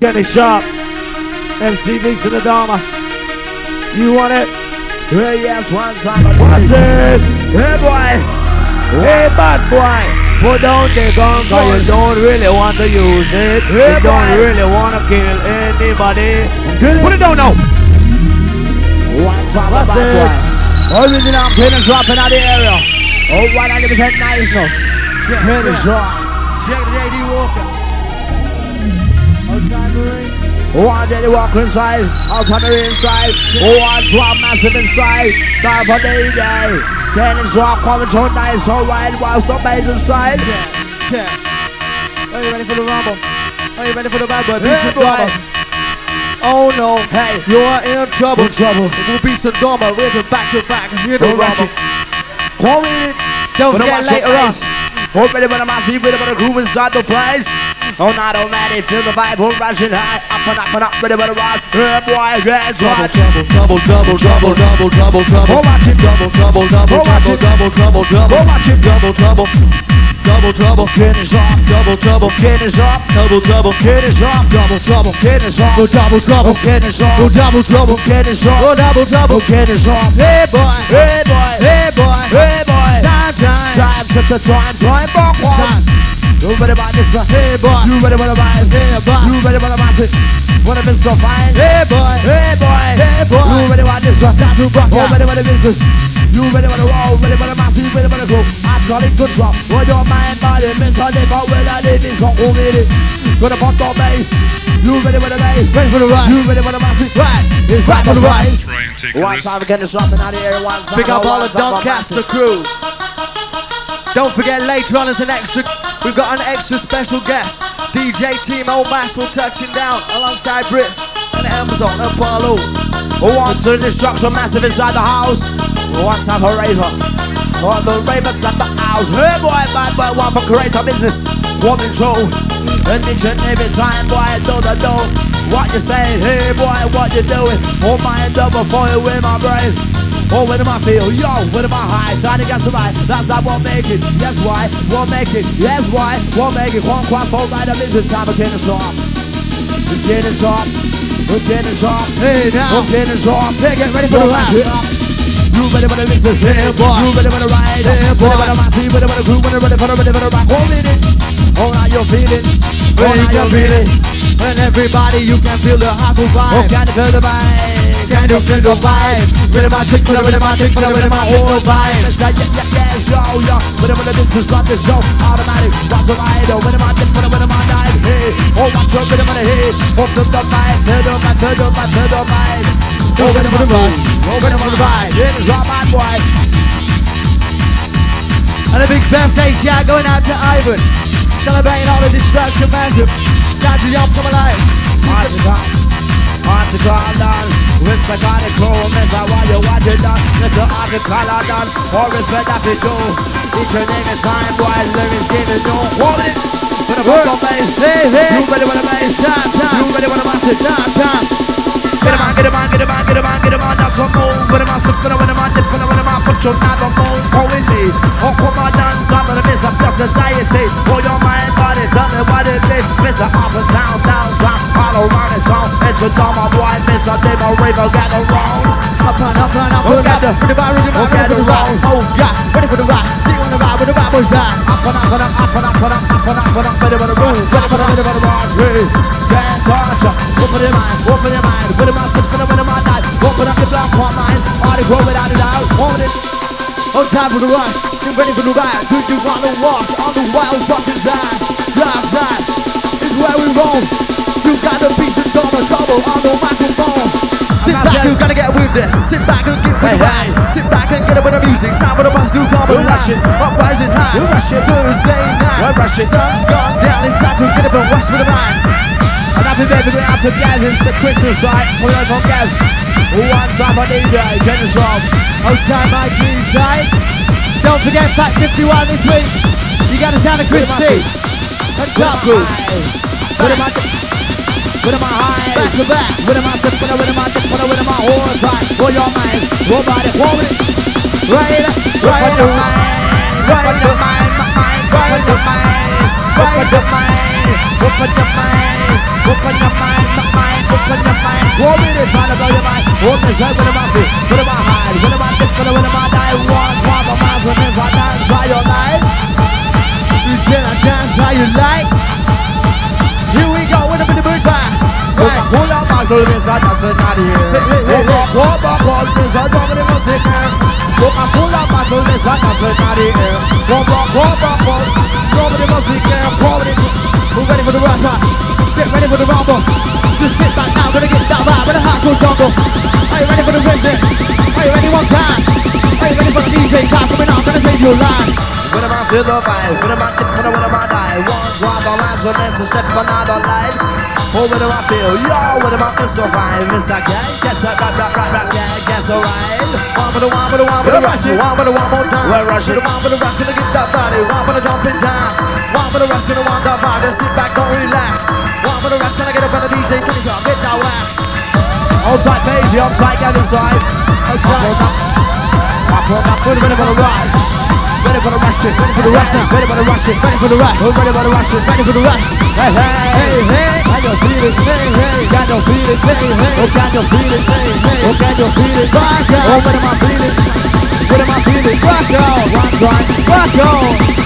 Kenny Sharp, MC Vincent Adama. You want it? Hey, yes, one time. What's this? Hey, boy. Hey, bad boy. Put down the gun cause you don't really want to use it. Hey, you don't really want to kill anybody. Put it down now. One time, bad boy. Original penny dropping out of the area. Oh, why Oh, one hundred percent niceness. Penny drop. Check the JD Walker. One day they walk inside, on the inside. One drop massive inside. Time for day day. Penny drop coming so nice, so wide, whilst the bass inside. Check. Are you ready for the rumble? Are you ready for the bad boy? Beat boy. Sadama. Oh no, Hey. you are in trouble. In trouble. It will be Sadama, rhythm back to back. Hear the rumble. it. Call me. Don't forget later your on. Hope I'm out, see when the groove inside the place. Oh, not already, feel the vibe, whole rushing high. Up and up and up, ready when the rock. Hey, boy, get right. Trouble, trouble, trouble, trouble, trouble, trouble, trouble. Go oh, watch it. Trouble, trouble, trouble, Go oh, watch trouble, it. trouble, trouble, trouble. Go oh, watch it. Trouble, trouble. Double trouble, Finish off, double trouble, finish off, double trouble, finish off, double trouble, finish off, go double trouble, finish go off, double trouble, finish go off, double trouble. finish off. Hey boy, Hey, boy, hey boy, hey, boy. time, time, Time, the time, time, backwards. time. You ready about this? uh? Hey boy, You ready about the vibe? hey boy, You ready about the massive? Wanna be so fine? hey boy, Hey boy, Hey, boy. You ready about this? uh? time to rock You out. ready about the business? You ready about the roll? Ready about the massive? You ready about the groove? I call it good drop. What your mind, body, mental, liver, will I live in so who made it? Gonna pump the bass. You ready for the bass? ready for the ride, You ready for the massive? right, It's right for the ride. Try and take a One risk. time again, it's dropping out of here. One time. Pick up all the Doncaster crew. Don't forget later on as an extra, we've got an extra special guest. DJ Team Timo Maxwell touching down alongside Brits and Amazon and. Who wants to destruction massive inside the house? To have a raver? On the ravers at the house. Hey boy, bad boy, one for creator business. One control. And each and every time, boy, do the do. What you say? Hey boy, what you doing? Hold my double you with my brain. Oh, when am I feel? Yo, when am I high? Time to get survive. That's how we'll make it. Yes, why? We'll make it. Yes, why? We'll make it. One quack for right up business time. It's off. Again, it's off. Again, it's off. Hey now, Okay, it's off. Hey, get ready for the ride. You ready for the mixes? Yeah, boy. You ready for the ride? Yeah, boy. Ready for the massive, you ready for the groove, ready for the, ready for the rock. Hold it in. Oh, now you're feeling. Oh, Well, you now can you're feel feeling. it. And everybody, you can feel the hot Oh, vibe. can you feel the vibe? Can you feel the vibe? Rhythm my tick, rhythm my tick, rhythm my whole vibe. Go, yeah, yeah, yeah, yo, yo. Ready for the mixes, run the show. Automatic, what's the ride? Oh, ready for the, ready the dive. Hey, oh, watch your rhythm on the hit. Off the the vibe, feel the vibe, feel the vibe, feel the ready for the. Oh, ready for the vibe. Yeah, it's all bad boy. And a big birthday shout going out to Ivan. Celebrating all the destruction massive. Shout to Yom Come Alive. Hard to calm, hard to calm down. Respect all the crew, mister, while you watch it done. Mister, hard to call her down. Or respect that we do. Each your name is time, boy, lyrics giving you. Hold it. With a Work. fuck bass. Hey, hey. You with the bass? Time, time. You with the massive? Time, time. Get him on, get him on, get him on, get him on, get him on, now come on. Put him on, put him on, put him on, him on, put your knob on, phone, go with me. Oh, come on, dance, gonna miss a pure society. Hold your mind, body, tell me what it is. A up and down, down, down, around the town. It's a dumb boy, miss a demo, raver, got it wrong. Up and up and up and got up. the- Ready for the ride, ready for the ride, ready for the ride. wrong. Oh, yeah. Ready for the ride. See you on the ride with the ride boys on. Up and up and up, up and up, and up, and up, and up, ready for the ready for the, ready for the rock, hey. Can't touch ya. Open your mind, open your mind, on, on, on. Open up your black heart mind, all the grow without a doubt, hold it. On time for the rush. You ready for the ride. Do you want to walk on the wild fucking side? Dark side is where we roam. You got the beats and double trouble on the microphone. Sit back, you gotta get with this. Sit back and get with Hey, the ride. hey. Sit back and get up with the music. Time for the bus to come We're rushing. Uprising high. We're rushing. Thursday night. We're rushing. Sun's gone down. It's time to get up and rush for the ride. And happy birthday going out to Gaz, it's the Christmas side, coming out Gaz. Who wants some on DJ, Jenny Shop. Outside my green side. Don't forget Fact 51 this week. You gotta sound a Chris T. And top group. With him on the, with on high. Back to back. With on the, with with on the, with with on whole time. Hold your mind, your body, hold it. Right, right, Right your mind, right your mind, my mind, right your mind. Open your mind, open your mind, open your mind, my mind, open your to your mind. Hold this head, what am I feel? What am I hide? What am I think? What am I die? One, one, my mind, dance, try your life. You I dance how you like. Here we go, We're ready for the rock. Get ready for the rumble. Just sit back now, gonna get that vibe with a hardcore jungle. Are you ready for the rhythm? Eh? Are you ready one time? Are ready for the DJ time coming on? Gonna save your life. Am I feel the vibe? Am I dip? When am I? One drop on last one, this is step another light. Oh, when do I feel? Yo, when am I feel so fine? Miss I can get up, rock, rock, rock, rock, yeah, guess alright. One for the one for the one for the rush. One for the one more time. We're rushing. For the one for the rush, gonna get that body. One for the jumping time. One for the rush, gonna want that. Just sit back, don't relax. One for the rush, gonna get a better DJ. Can you go? Get that wax. Hold tight, Paige, hold tight, get inside. Hold tight. Up, up, up, up, ready, for the rush. Ready for the rush, ready for the rush, ready for the rush, Ready for the rush. Oh, ready for the rush, Ready for the rush. Hey, hey, Hey, hey. Can you feel it? Hey, hey. Can you feel it? Hey, hey. Oh, can you feel it? Hey, hey. Oh, can you feel it? Rock on. Oh, what am I feeling? What am I? Rock on. One time. Rock on.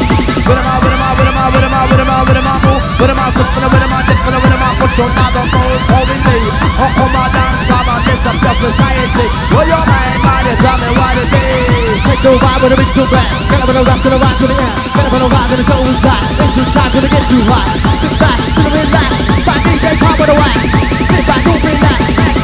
What am I, what am I, what am I, what am I, what am I, what am I, move? What am I, sipping, what am I, dipping, what am I, put your another move, holding me. Oh, come on, dance, I'm on this, I'm just society. What your mind, body, tell me what it is. Take the vibe with a big to back. Get up on the rock to the rock to the end. Up on the rock and the show is back. It's the time to get too hot. Sit back, to the relax. Back DJ top of the wax. Sit back, don't relax.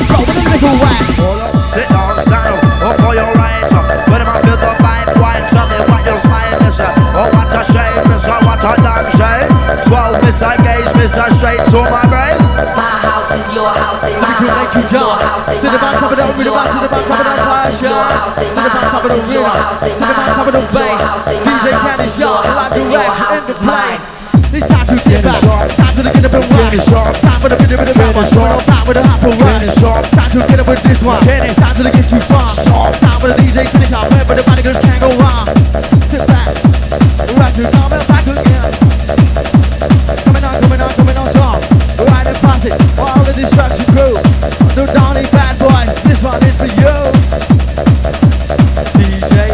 Roll with a little up, sit down, stand up, up for your right. What am I, feel the vibe, why, tell me what your smile is. Oh, what a shame, what a damn shame. Twelve, miss, I gauge, miss, I straight to my brain. My house is your house and my Let me do house is your house and Sit my up on top of the house is rhythm, your sit up on house top of the my fire your Sit my up on top of the is your rhythm. house and Sit my up on top of the house is your bass. house and DJ my house Candy is your Sharp, house and your in house the is mine. place. It's time to get back. Time to get up and rock. Time for the bit of the Candy rap. Sharp. Time for the hop and rush. Time to get up with this one. Time to get you fun. Time for the DJ finish up. Where the body girls can't go wrong. Sit back. Rock it, come back again. Coming on, coming on, coming on strong. Right and pass it. All the destruction crew. The Donny bad boy. This one is for you. DJ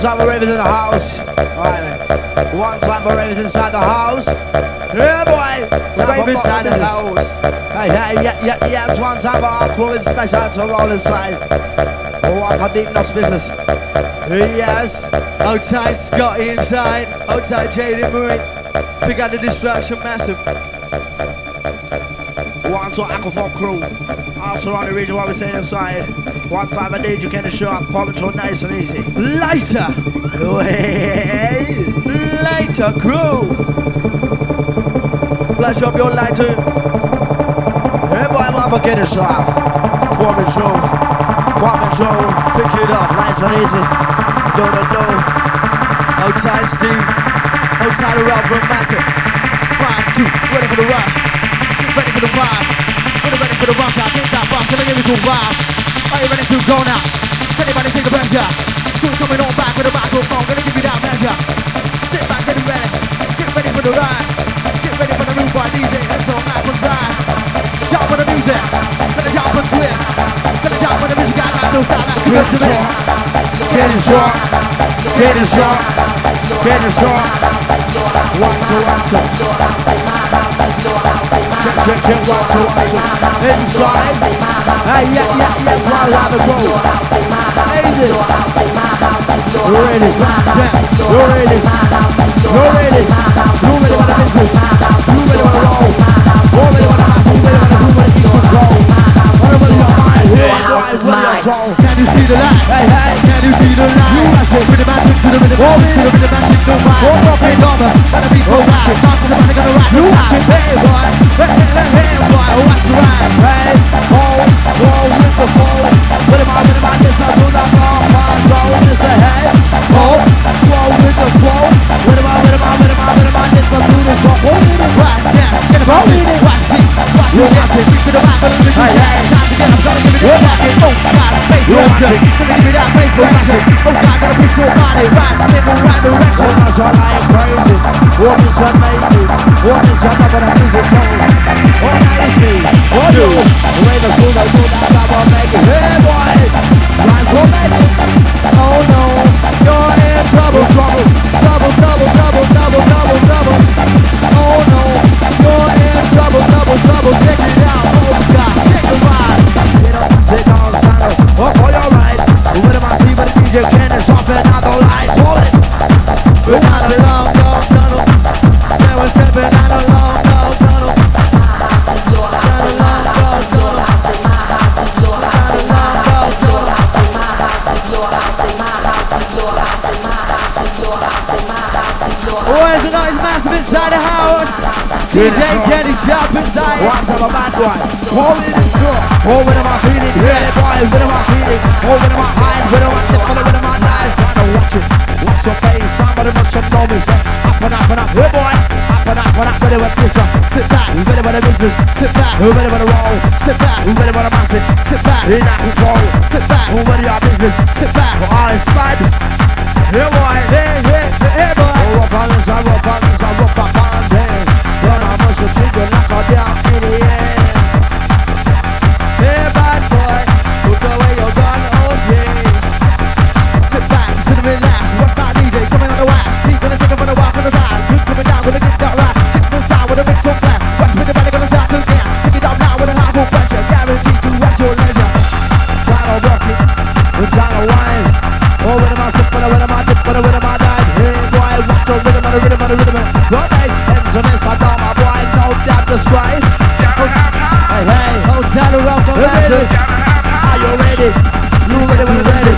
time for ravers in the house. Alright, One time for ravers inside the house. Yeah, boy. Time for inside the house. Hey, hey, yeah, yeah, yes. One time for hardcore special to roll inside. Oh, I'm a deep nuts business. Yes. Tight, Scotty inside. Tight, Jaden Murray. Pick out the destruction massive. One to Aquaform crew. Also on the region what we say inside. One time a DJ can show up. Pop it nice and easy. Lighter, lighter crew. Flash up your lighter. I'm a get a shot. Foreman show. Foreman show. Pick it up. Nice and easy. Do do. Hold tight, Steve. The rubber massive. One, two, ready for the rush. For the vibe. Ready, ready for the bump time. Think that boss, gonna give you cool vibe. Are you ready to go now? Anybody take the pressure? Crew coming on back with a microphone, gonna give you that measure. Sit back, get ready. Get ready for the ride. Get ready for the new boy DJ. That's on that one side. Jump on the music. Gonna jump and twist. Gonna jump on the music. I got no style. That's good to me. Get it short. Get it short. One, two, one, two. Check, check, check, one, two, one, two. Inside. Hey, yeah, yeah, yeah. Easy. You're ready. Yeah, you're ready. You're ready. You ready for the. You ready for the roll. You ready for the. You ready for the. Whatever your mind, here, boys, Wheelhouse is. Can you see the light? Can you see the light? You rush it with the magic to the rhythm. To the rhythm, to rhyme. Hold up, ain't over. To be so to the man, To ride. You rush the rhyme. Hey, the phone. With the mind, with the mind, this the flow. With the mind, with the mind, with the mind, with the mind, in the pocket. Watch this, watch that. Keep it alive, but it's time to get up. Gotta give it a pocket. Oh God, I'm facing your body. Gonna give it out, face your action. Oh God, gonna push your body right, step in right direction. When I I am crazy, what is amazing? What is another music song? What is me? What you? The cool, I know that I will. Hey boy, time for me. Oh no, you're in trouble, trouble, trouble, trouble, trouble, trouble, trouble, trouble. Oh no, you're in trouble, trouble, trouble. Check it out, oh God, check the ride. Get up, sit down, stand up. Oh, for your right. With my feet, the DJ Hold it in my feeling. Yeah, boy, with my feeling. Hold it in my eyes. With my tip, with it in my eyes. Trying to watch it. Watch your face. Somebody must have known. Up and up and up. Hey, boy. Up and up and up. Ready with this. Sit back, You ready with the business? sit back, You ready with the roll? sit back, You ready with the massive? sit back, In that control. sit back, Who ready your business? sit back. For all is bad. Boy. Hey, hey, hey, boy. Oh, rock on this, I rock on this, I rock on. Run on, mush your trigger, knock her down in the end. Rock the rhythm, and the rhythm, the. One night, ends on this, I know my boy, no doubt the stride. Hey, hey, Hotel rock from you ready? Are you ready? You ready when you're ready?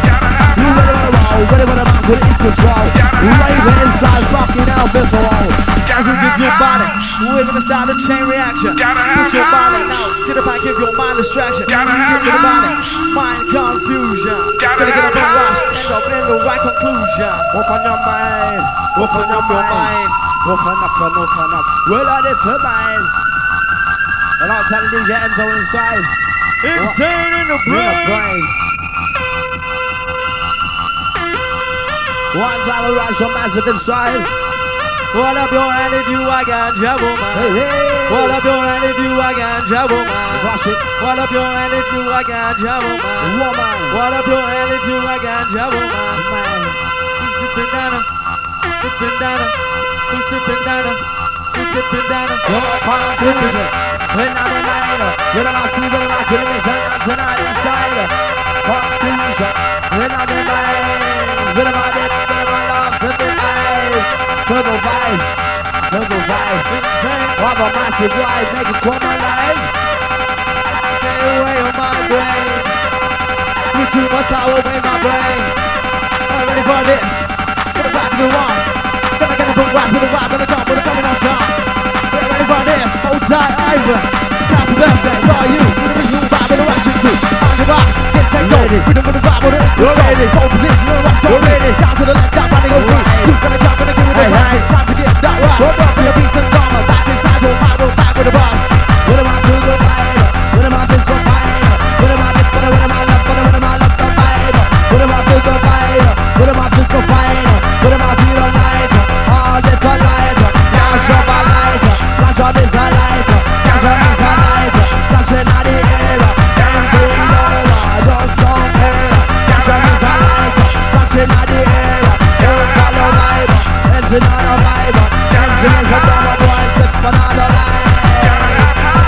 You ready when you're roll? Ready when I'm out with it control? Raving inside, rocking out this wall. As we give your body, we're gonna start a chain reaction. Put your body now, get up and give your mind distraction. Give your body, mind confusion. Gonna get up and rush, end up in the right conclusion. Open your mind, open up your mind, open up and open up. Well, I did to mind. And I'll tell DJ Enzo inside. Insane in the In the brain. One time around so massive inside. Hold up your hand if you are ganja Hey, woman. hey. Hold up your hand if you are ganja woman. Rush it, Hold up your hand if you are ganja woman. woman. Hold up your hand if you are ganja woman. Man. Who's dipping down? Who's dipping down? Who's dipping down? Who's dipping down? Your conclusion. When I'm in mind, when I'm see when I'm killing it, and tonight inside. Conclusion. When I'm in mind, when I'm on it, when I'm on love, when I'm eyes. Turbo vibe, turbo vibe. Have a massive ride, make it come alive. Stay away on my brain. You too much power away my brain. I'm ready for this. Gonna rock to the wall. Gonna get a boom rock to the rock. Gonna jump with a coming on shot. Get ready for this. Hold tight, Ivan. Happy birthday to you. With the new vibe and the rock you do. On the rock, get set go. Rhythm with the vibe with it. You're ready. Hold position, you're rock, You're ready. Down to the left, down, free. Right. You gonna jump and give it a rock. hey. Time to get that rock. What up? For your beats and drama. Back inside your mind, we're back with the boss. When am I to the vibe? When am I to the vibe? When am I the when am I love? When am I love the vibe? When am I to the vibe? When am I to the vibe? When am I to the light? All this a light. Flash of a light. Flash of this a light. Flash of this a light. Dancing on a vibe. Dancing is a drama boy. Sip another light.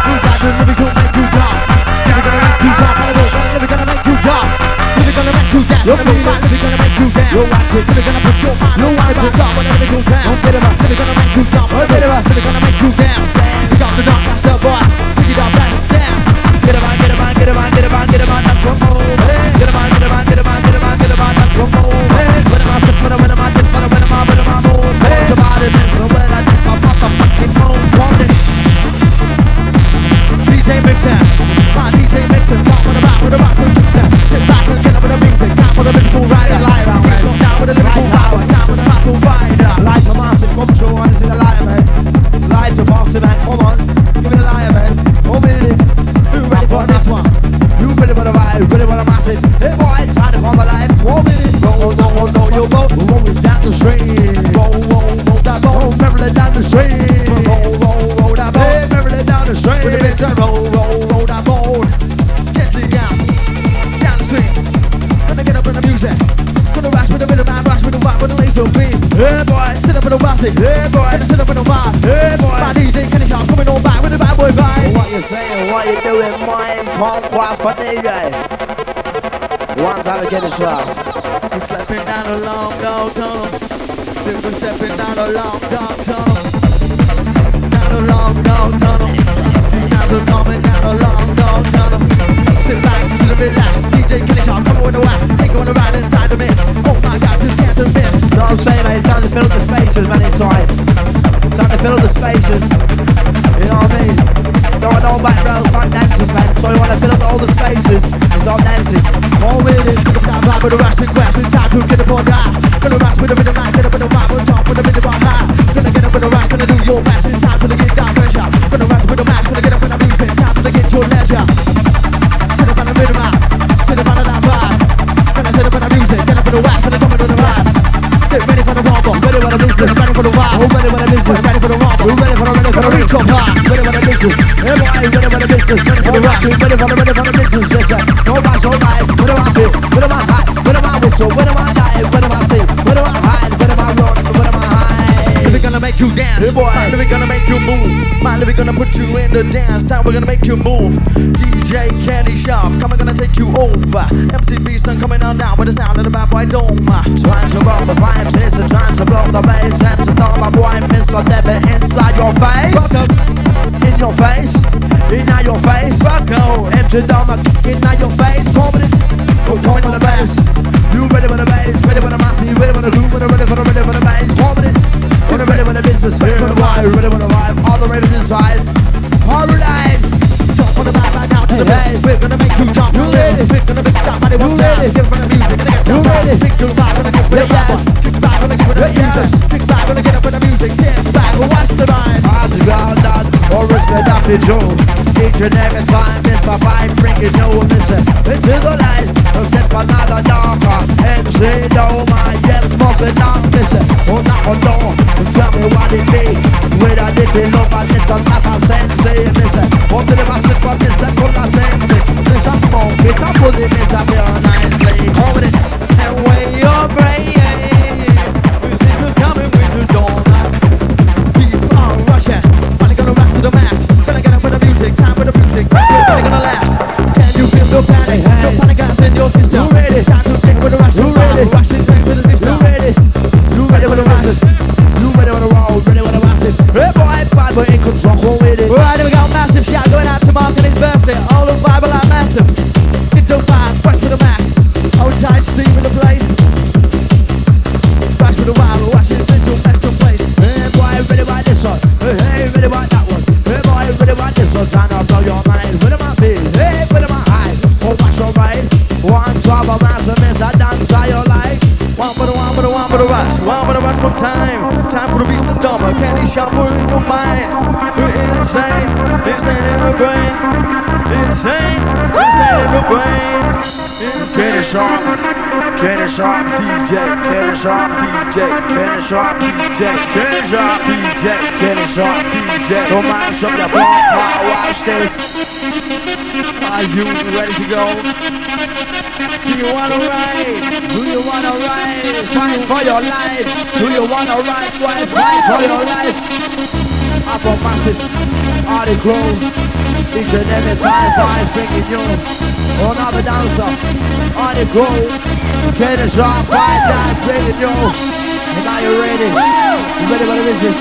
You got it to make you jump. Live it gonna make you jump. Live it gonna make you jump. Live it gonna make you dance. You're live it gonna make you dance. You watch it. Live it gonna put your mind You on watch the it. top. Whenever. Don't get him up. Live it gonna make you. Live it gonna make you dance. Pick up the dog, that's the boy. That's dance. Get him on, get him on, get him on, get him on, get him on, on, get him on, get him on, get him on, get him on, the spaces. You know what I mean? Don't want no back row, front dancers, man. So you want to fill up all the spaces and start dancing. More with it. Down vibe with the rush and crash. It's time get up on die. Gonna rush with the rhythm, man. Get up in the vibe. On top with the rhythm on high. Gonna get up in the rush. Gonna do your best. It's time to get the business. Ready for the vibe. Who ready for the business? Ready for the rumble. Who ready for the ready for the the vibe. Ready for the business. Hey, boy, ready for the business. Ready for the rock. Ready for the ready for the business. Yes, sir. No rush, no life. What do make you dance. Hey, boy. My lyric gonna make you move. My lyric gonna put you in the dance. Time we're gonna make you move. DJ Candy Shop, coming gonna take you over. MCB son coming on down with the sound of the bad boy Doma. Trying to roll the vibes, it's the time to blow the bass And to know my boy Mr. Devin inside your face In your face, in your face rock out. Empty down the in your face in, we're coming on the bass You ready for the bass, ready for the mass You ready for the groove, ready, for the, ready for the bass ready, for Ready for the vibe, ready for the vibe All the ravens inside Paradise Jump on the vibe right now to the Hey. bass. We're gonna make you jump. You ready? We're gonna make you jump. Body time. ready? Give it the music. Gonna get You jump. ready? To the vibe. Gonna get rid of Yes. that. Kick back. Gonna give it the Yes. music. Kick back. Gonna get up in the music. Dance back. Watch the vibe. How's it going down? Or risk it up in Joe Each and every time it's my vibe bringing you Listen, this is the light Let's get another darker MC no my yes, must be down Listen, oh knock on sensei Listen, what did I say for this and put a sensei It's a smoke, it's a bullet, it's rush, one for the rush for time. Time for the beats and dumber. Candy shop, we're in your mind. We're insane, insane in the brain. Insane, insane in the brain. Kenny Sharp, Kenny Sharp, DJ, Kenny Sharp, DJ, Kenny Sharp, DJ, Kenny Sharp, DJ, Kenny Sharp, DJ. Don't mash up your block, watch this. Are you ready to go? Do you wanna ride? Do you wanna ride? Fight for your life. Do you wanna ride? Why fight for your life? Up on massive, Artie Crow. Each and every time five bringing you another dancer. Artie Crow. Get a shot, fight that bringing you. And are you ready? You ready for the business?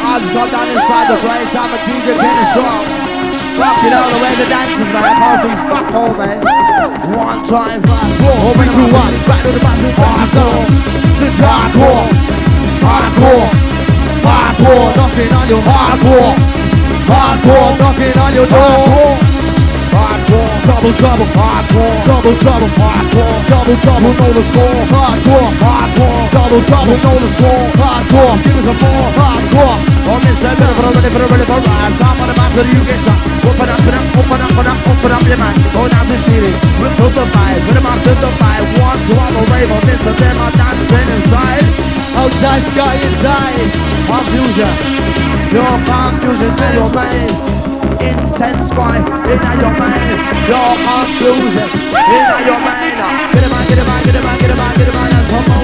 Odds got down inside the place. I'm a DJ Kenny Sharp. Fucking all the way the dancers, man. I can't fuck all, man. One time, five, four, Three, two, one. Back to the back to the back to the Hardcore, hardcore, hardcore, Knocking on your hardcore, hardcore, knocking on your door. hardcore, hardcore, Trouble, hardcore, trouble, trouble, hardcore, double, trouble, know the score, hardcore, hardcore, double, trouble, know the score, hardcore. Give us some more hardcore. On this side, ready for the ready for the ready for the ride. Top of the master, you get up. Open up, open up, open up, open up, open up your mind. Go down the to the five, with the mouth to the five. One, two, I'm a rave on this, and then I'm dancing inside. Outside sky inside. Confusion. Your confusion in your mind. Intense fight in your mind. Your confusion in your mind. Get him on, get him on, get him on, get him on, get him on, and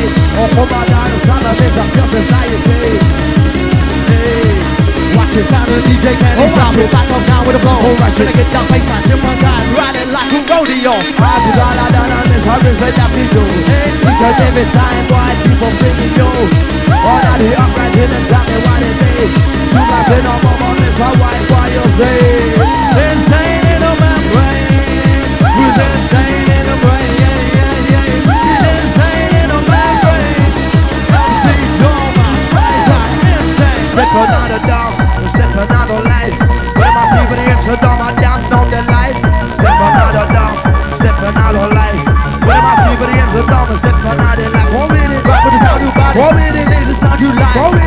I'm your. Hey. Watch it, down to the DJ Kenny Oh, stop it. it. Back up now with a blow. Oh, Gonna it. get down baseline, tip one time, riding like a rodeo. Party all I done on this harvest with that people Each and every time boy people bringing you All of the uprising and tell me what it means Two guys in a moment this how white boy you say Insane in the membrane. Who's insane in the brain? Yeah, yeah, yeah. Insane Step another down, step another life see when it's a dumb and damn down the life Step another down, step another life see when it's a dumb and step another life One minute, Rock with the sound you body. One minute. Change the sound you like.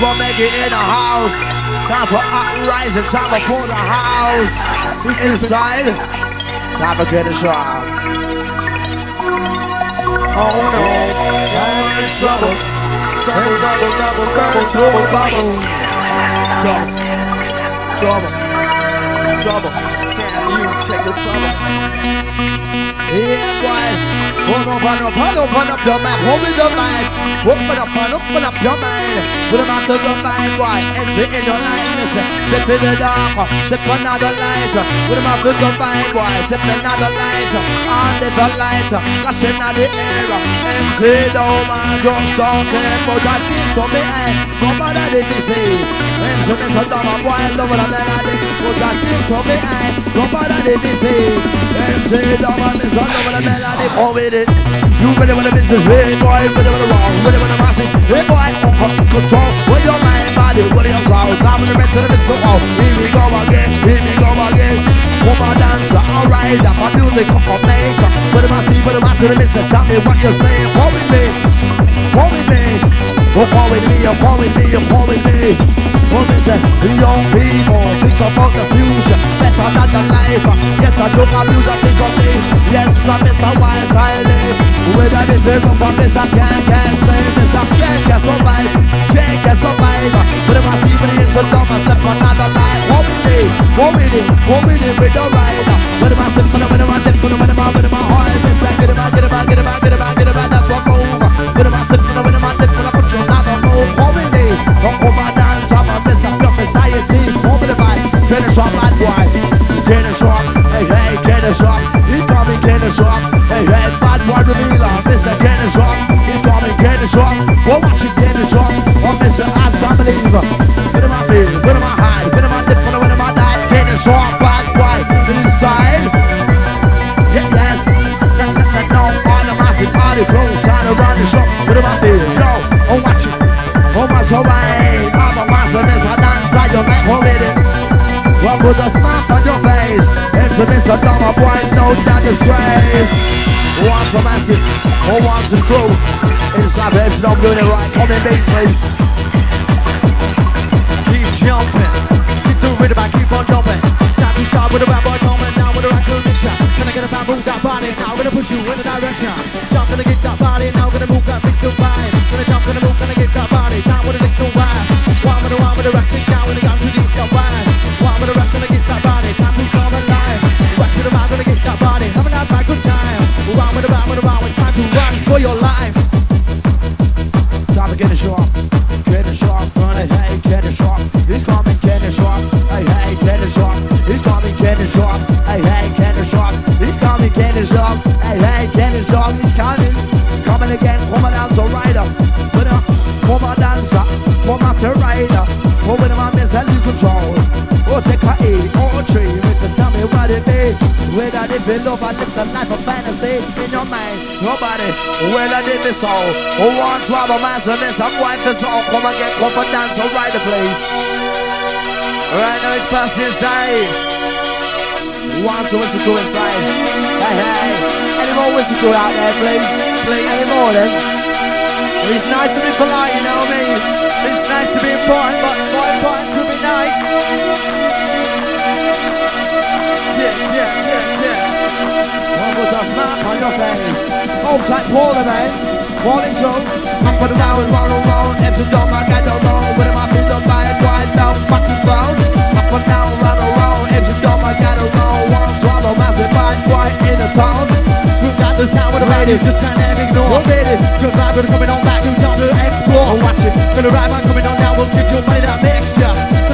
We'll make it, in the house. Time for uprising, time for the house. He's inside. Time to get a shot. Oh no, I'm in trouble. Trouble, trouble, trouble, trouble. Trouble, trouble, trouble. You the trouble? Up, open up, open up, open up your your up, open up, your mind. Put them out boy. Enter in your line. Step in the dark. Step another light. Put them out to the mind, boy. Step another light. On different light. Flashing out the air. Empty down, man. Just don't care about that. So me, eh. Nobody did say. Empty me so dumb, boy. Love the melody. So me, eh. Nobody did me Empty down, man. Me so the melody. It. You better wanna business, hey boy, better wanna wrong, better wanna massive, hey boy, control, with your mind, body, with your soul, time to the to the midst of all, here we go again, here we go again, come on dancer, alright, I'm on music, come on make, put them on see, put them on to the midst, tell me what you're saying, come with me, come with me, oh come with me, oh come with me, oh come with me, with me, young people, think about the future, better than the life, yes I joke abuse, I think of me, yes I miss a wise I live, whether this is up from this I can't, can't this I can't, can't survive, can't, can't survive, but if I see me a dumb, I step another life, hold with me, hold with it, hold with it with the rider, but if I step the, when I step for the, when I'm with my heart, One put a smile on your face It's a Mr. Dumber boy, no that disgrace Want a acid or want some crew Inside the heads, don't do it right Come in bass, please Keep jumping, keep the rhythm, I keep on jumping. Time to start with a bad boy coming down with a raccoon mixer. Can I get up and move that body. Now gonna push you in the direction. Jump, gonna get that body. Now gonna move that big to vibe. Gonna jump, gonna move, gonna get that body. Down with a little vibe. One with a one with a rush. Down with a gun to the vibe. One with a rush, gonna get that body. Time to I live the life of fantasy in your mind. Nobody, where that it be soul. Who wants to rather master miss? I'm white for soul. Come and get come and dance, so ride the place. Right now it's past inside. Wants to whistle to inside. Hey, hey. Any more whistle crew out there, please? Please. Any more then? It's nice to be polite, you know me. It's nice to be important, but more important to be nice. With on your face. Hold tight, Paula, man. Falling show. Up and down, roll, roll. Empty door, I got no low. With my feet on my wide down, fucking phone. Up and down, roll, roll. Empty door, I got no low. One swallow, massive mind, quiet in the town. You got the sound with the radio, just can't ignore. Did it? Good vibe, coming on back, you time to explore. Watch it, gonna ride man coming on now, we'll give your money that mixture.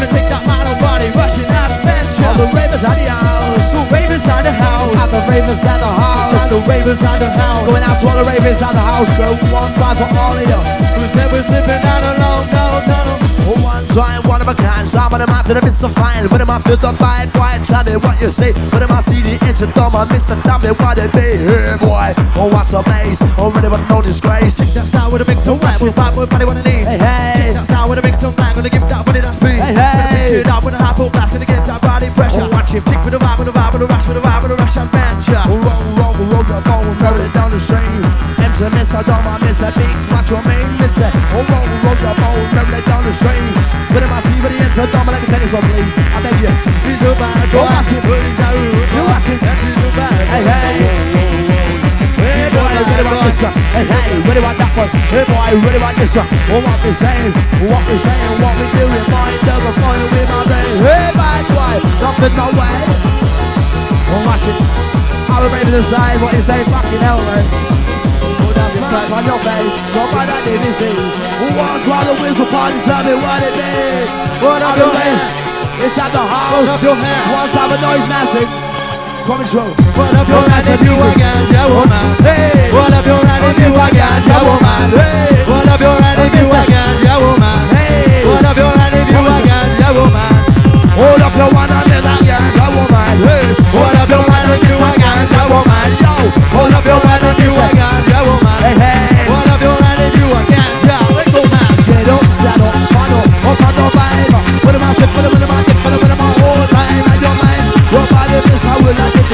Gonna take that man on body, rushing out adventure. All the ravens at the house. So ravens at the house, At the ravens at the house. the ravens at the house. Going out to all the ravens at the house, bro. One time for all of you. Who's ever slipping out alone, no, no, no. One time, one of a kind. Some of them out to the miss so fine. When am I feel the vibe? Why? Tell me what you say. When am I see the inch of dumb? I miss a tell me what it be. Hey boy, oh what's a maze? Already with no disgrace. Take that sound with a of rap, with vibe, with body, what I need. Hey hey, Take that sound with a of bang, gonna give that Gonna hey. mix it up with a hyper blast, gonna get that body pressure. Oh, watch it. Tick with a vibe, with a vibe, with a rush, with a vibe, with a rush adventure. Oh, roll, roll, roll the ball, roll it down the stream. Empty miss, I don't want miss a beats. Watch your main miss it. Oh roll, roll the ball, roll it down the stream. When am I see what the enter dumb? Let tell you something, please. I beg you. She's a bad Go watch it. put it down. You watch it. She's a bad Hey hey. Ready about this one. Hey hey, ready about that one. Hey boy, ready about this one. Oh, what we saying, what we saying, what we doing, mind never flying with my day. Hey bad boy, nothing no way. Oh, watch it. All the ravens inside, what you say, fucking hell, man. Put your flag on your face, go by that DVC. Who wants while the whistle party, tell me what it is. Up All your the it's at the house. up your hand. One time a noise massive. Coming through. Put up your hand if you a ganja woman. Hey! Put up your hand if you a ganja woman. Hey! Put up your hand if you a ganja woman. Hey! Put up your hand if you a ganja woman. Hold up your one and then again, a woman. Hey! Hold up your hand if you a ganja woman. Yo! Hold up your hand if you a ganja woman. Hey, hey! Hold up your hand if you a ganja woman. Get up, stand up, stand up, up on the vibe. Put on shit, put them in the market, put them in the market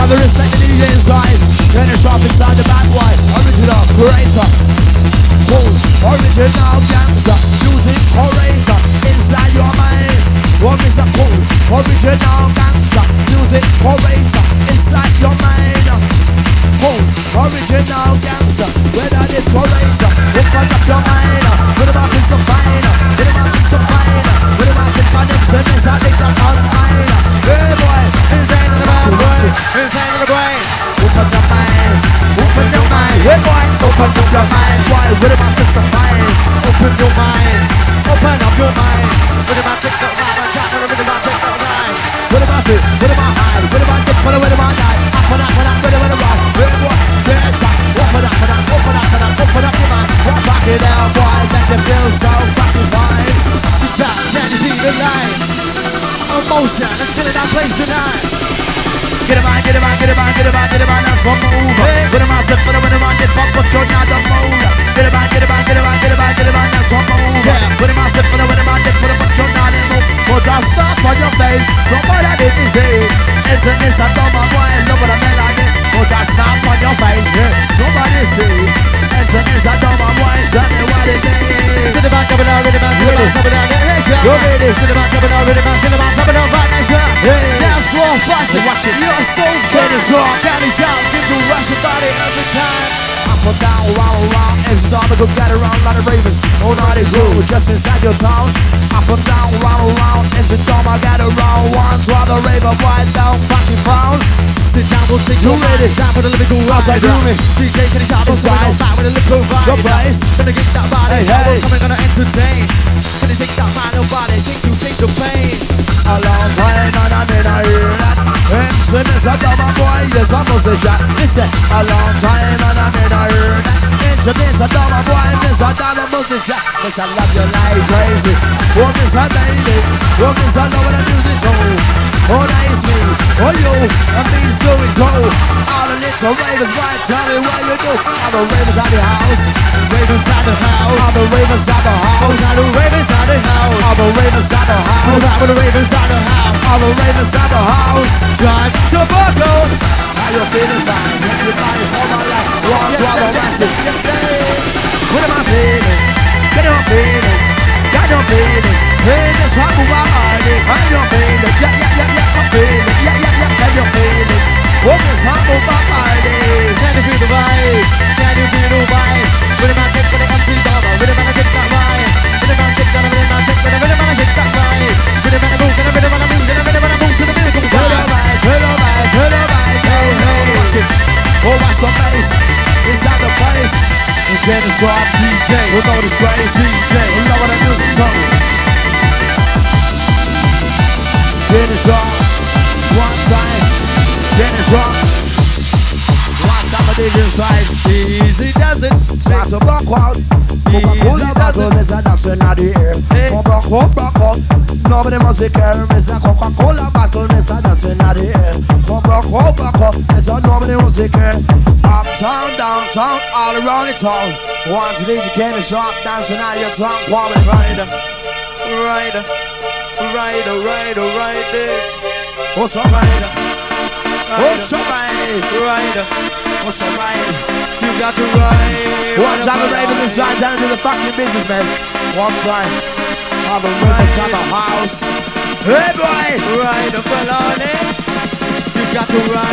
One the respect the DJ inside. Then the sharp inside the bad boy. Original, creator. Cool, original gangster. Music orator. Inside your mind. What is a cool, original gangster. Music orator. Inside your mind. Cool, original gangster. Whether this orator. Open up your mind. With the mouth is so fine. With the mouth is so fine. With the mouth is connection. Is I think I'm on mine. Hey boy. Insane in the boy, insane in the brain. Open your mind, open your mind, hey boy, open up your mind, boy, with my Mr. Fine. Open your mind, open up your mind. On the rhythm, magic of mine. What I fit? What am I hide? What am I dip? What am I die? Up and up and up, ready, ready, rock. Hey boy, dance up. Open up open up open up your mind. Rock, rock it down, boy, make you feel so fucking fine. Sit back, can you see the line? Emotion, let's fill it that place tonight. Get him on, get him on, get him on, get him on, get him on, and from over. Hey. Put him on, step, put him on, on, get fucked, but you're not the mold. Get him on, get him on, get him on, get him on, get him on, and from over. Yeah. Put him on, step, put him on, him on, get put him, but you're not the mold. Put a stop on your face, from what I did to say. It's a miss, I don't mind why I love what melody. Put a stop on your face, yeah. Nobody see. It's a miss, I don't mind why, tell me what it is. To the back, up and down, rhythm, to the back, up and down, nation. You ready? To the back, up and down, rhythm, to the back, up and down, right nation. Hey. Dance floor. Watch it. You're so Get it fine. Up and down, round, round, every time I go get around, lot of ravers, all night it grew, just inside your town. Up and down, round, and round, every time I get around, once while the raver boy down, fucking frown. Sit down, we'll take You ready? Down with a lyrical ride. Outside, me. DJ, can you shout, Inside. back with a lyrical ride. Your place. Gonna get that body, Hey, hey. we're coming, gonna entertain. Gonna take that mind, nobody, take you, take the pain. A long time and I'm in a. And miss a dumb boy, yes, I'm a shot. Listen, a long time and I'm in a that. And miss a dumb boy, miss a dumb shot. Miss I love your life crazy. Oh, miss a baby. Oh, miss I love the music too. Oh, nice me. Oh, you. And me's doing so. All the little ravers, boy, tell me what you do. All the ravers at the house. Ravens at the house. All the ravers at the house. now the ravens at the house. All the ravers at the house. with the ravens at the house. All the ravers at the house. Drive tobacco. How you feeling fine? Everybody all my life wants to a massive What am I feeling? Get on feeling Got no feeling Hey, one who I'm hiding How you feeling? Yeah, yeah, yeah, yeah, Then it's sharp DJ We'll know this crazy DJ We love the music tone Finish off one time. Finish off one time. I did inside. Easy does it. Start to block out. Coca-Cola bottle is an option out the. Hey. Oh, block out, block out. Nobody must care. Miss a Coca-Cola bottle, miss an option out the air. Block out, block out. Miss a nobody must care. Uptown, downtown, all around the town. Want to leave the candy shop, dancing out your town. Quality rider. Rider, rider, rider, rider, What's up, rider? What's up, rider? rider. What's up, rider? You got to ride. One time the ravens inside down to the fucking business, man. One time. All the ravens at the house. Hey, boy! Ride a Falani. You got to ride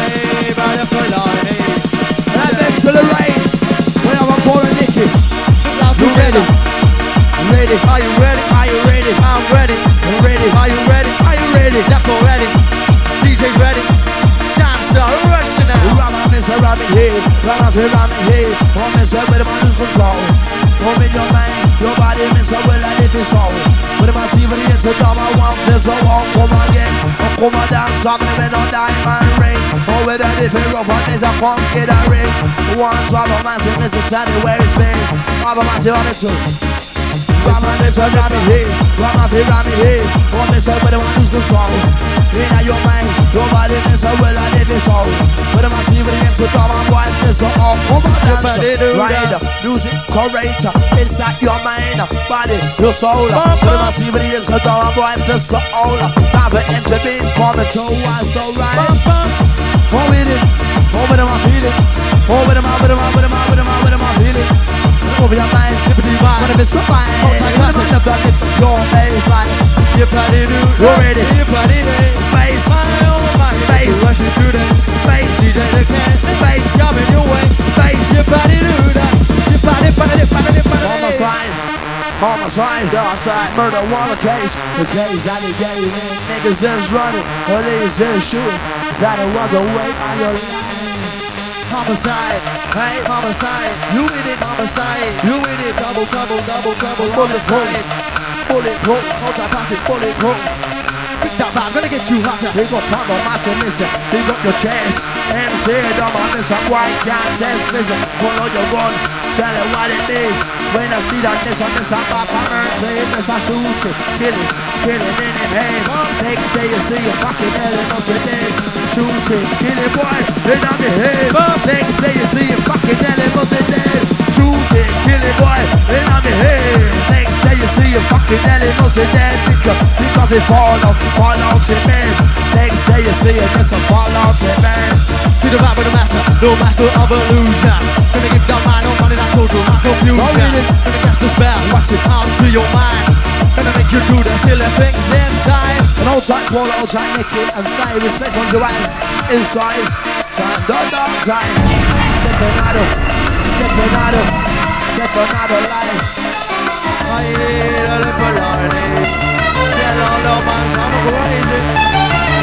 you ready? Left or ready? DJ's ready. Time start rushing now. Rama, Mr. Rabbit here. Rama, Mr. Rabbit here. Oh, uh, Mr. With the man's control. Come in your mind, your body, Mr. Will, and if it's all. With my team, it's a dumb, I want this, I want, come again. Come on dance, I'm living on diamond ring. Oh, with a different rough on this, a funky the ring. One swallow massive, Mr. Teddy, where it's been. Other massive on the two. Rama, Mr. Rami here. Rama, fi Rami here. Oh, Mr. With the one who's control. In your mind, nobody Mr. Will I live his soul. With a massive against the drum, I'm one, Mr. All. Come on dance, rider, music, curator. Inside your mind, body, your soul. With a massive against the drum, I'm one, Mr. All. Never intervene, control, what's so right. Go with it, over them, I feel it. Over them, over them, over them, over them, over them, I feel it. Over your mind, liberty mind, when it's so fine. When the mind of that, it's your baseline. You party do, You ready? you party day. Bass, My oh my, Bass. you through the bass, DJ the can, bass, coming your way. bass. You party do that, you party, party, party, party. Homicide, homicide, outside, murder, water case. The case that they gave in, niggas is running, police is shooting. That it was a way on your life. Homicide, Hey, homicide, you in it, homicide. you in it, Double, double, double, double, Bullet homicide. bulletproof, multi-passive bulletproof. Big that vibe, gonna get you hotter. He got time on my submission, he got your chance. MC, don't mind this, I'm white, can't test, listen. Pull out your gun, tell it what it means. When I see that this, I'm this, I'm back, I'm earthly, this, I shoot it, kill it, kill it in his hand. Next day you see a fucking hell and up your dead. Shoot it, kill it, boy, in on the head. Next day you see a fucking hell and up your dead. Shoot it, kill boy, in on the head. Next day you see a fucking and up your dead. Because, because it fall off, fall off your man. Next day you see it, just a fall off your man. To the vibe of the master, no master of illusion. Gonna give down mind, no money, not total, not confusion. Gonna cast a spell, watch it out to your mind. Gonna make you do the silly things inside. An old tight wall, old tight Nicky, and stay respect on Joanne. Inside, time, done, done, time. Stepping out of, stepping out of, stepping out of line. I ain't a little party. Tell all the man I'm crazy.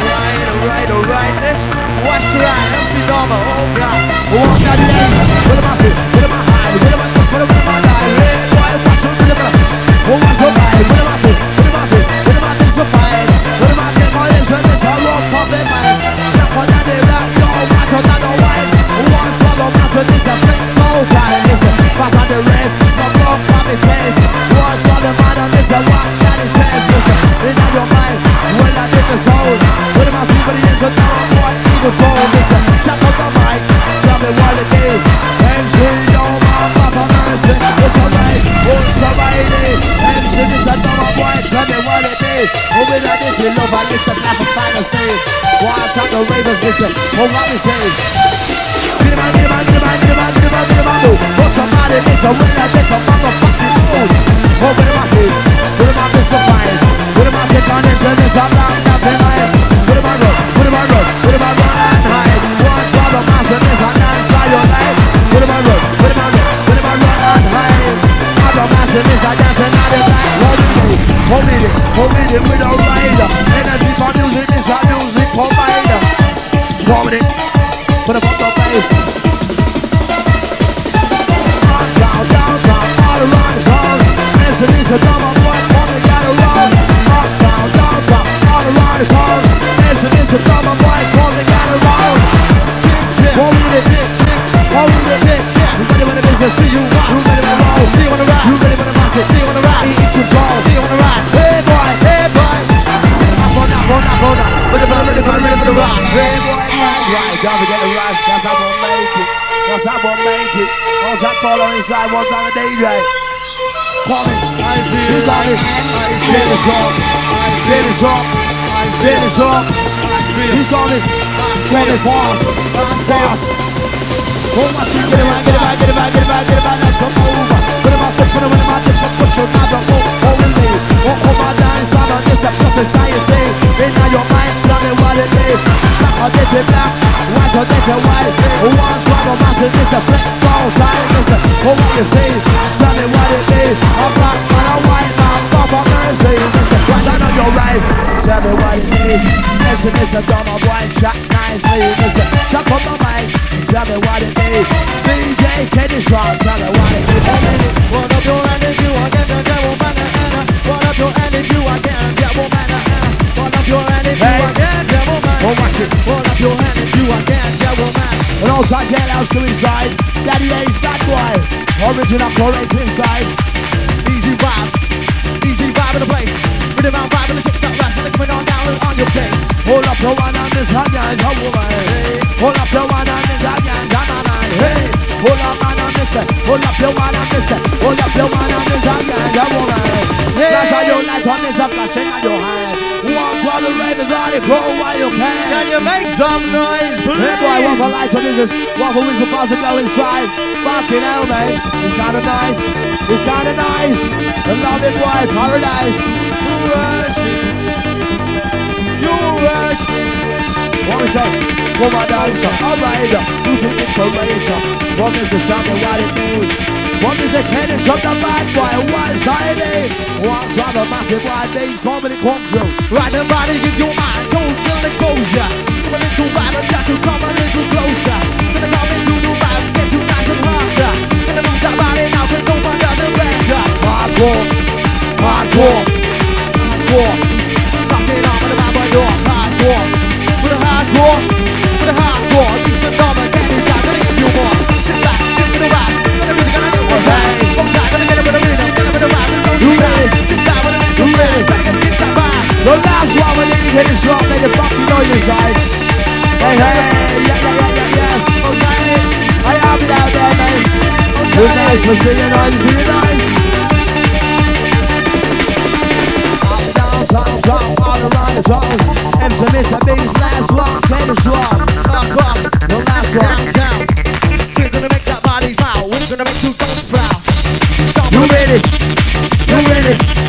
Right, right, right, this what's right. MC Dharma, oh God. Walk that day, what am I fit? What am I high? Out, get him out, move. Put somebody, make a will, I take a motherfucking move. Oh, what am I here? What am I fine? What am I take on into this, I'm not nothing like What am I run? What am I run? What am I run and hide? One swallow master, this I'm not inside your life. What am I run? What am I run? What am I run and hide? I'm a master, this I dance and not in life. Hold it, hold it, hold it with It, put up on the bass. Down, down, down, all around the zone. Listen, it's a drummer Inside, one time a DJ. Coming, I feel he's got it. Finish up, finish up, finish up. He's got it. Coming fast, fast. Oh my feet, get it right, get it right, get it right, get it right, get it right, come over. Put him out, put him in my dip, put your mouth on, society. In your mind, me what it is. Black or dirty black, white or dirty white. One swallow massive, this a flex, so tight, listen. Oh, what you say, tell me what it is. A black man, a white man, stop on mercy. Listen, right, I know you're right. Tell me what it is. Listen, it's a dumb boy, chat nicely. Listen, chop on the mic, tell me what it is. DJ Kenny Strong, tell me what it is. To inside. Daddy Ace, that boy. Original current inside. Easy vibe, easy vibe in the place. Rhythm out vibe in the TikTok rush, and it's coming on down on your face. Hold up your one on this hot guy, woman. Hey. Hold up your one on this hot guy. Hey. Hold up man on this, hold up your one on this, hold up your one on this hot guy, a woman. Flash on your light on this, a flashing on your hand. Walk while the ravens on the grow while you can. Can you make some noise, please? Hey boy, one for light on this, one for whistle past the glow inside. Fucking hell, mate. It's kinda nice. It's kinda nice. The loving boy, paradise. You work. What we say? Come on, dancer, all rider, music inspiration. What is the sound and what it means? What is the cannon from the bad boy? One side A, one side a massive wide beat, comedy control. Right the body, give your mind total exposure. Come a little vibe and got to come a little closer. Gonna come into the vibe, get you nice and harder. Gonna move that body now, cause no one does it better. Hardcore, hardcore, hardcore. The last one when you hit the strong, make the fucking noise inside. Hey, hey, yeah, yeah, yeah, yeah, yeah. Okay. I have it out there, man. Good night for singing noise, singing noise. Up, down, down, down, all around the town. MC Mr. Big's last one, play the strong. Knock off. The last one. Downtown. We're gonna make that body foul. We're gonna make you jump proud. You ready? You ready?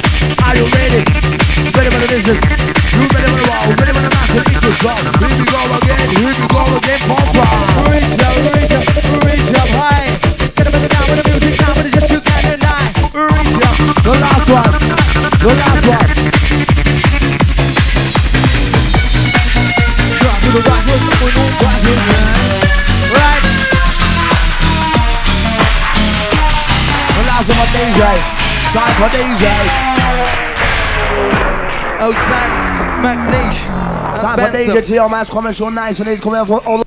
Are you the massive equal song? Here we go again, here we go again, pump on. Reach up, reach up, reach up high. Get up and down with the music now, but it's just you can deny. Reach up. The last one. The last one. To the rock, we're on it, man. Right. The last one for DJ. Time for DJ. Outside. Time for DJ T.O. Mass coming so nice and he's coming for all